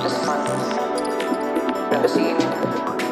Just fun. Never seen.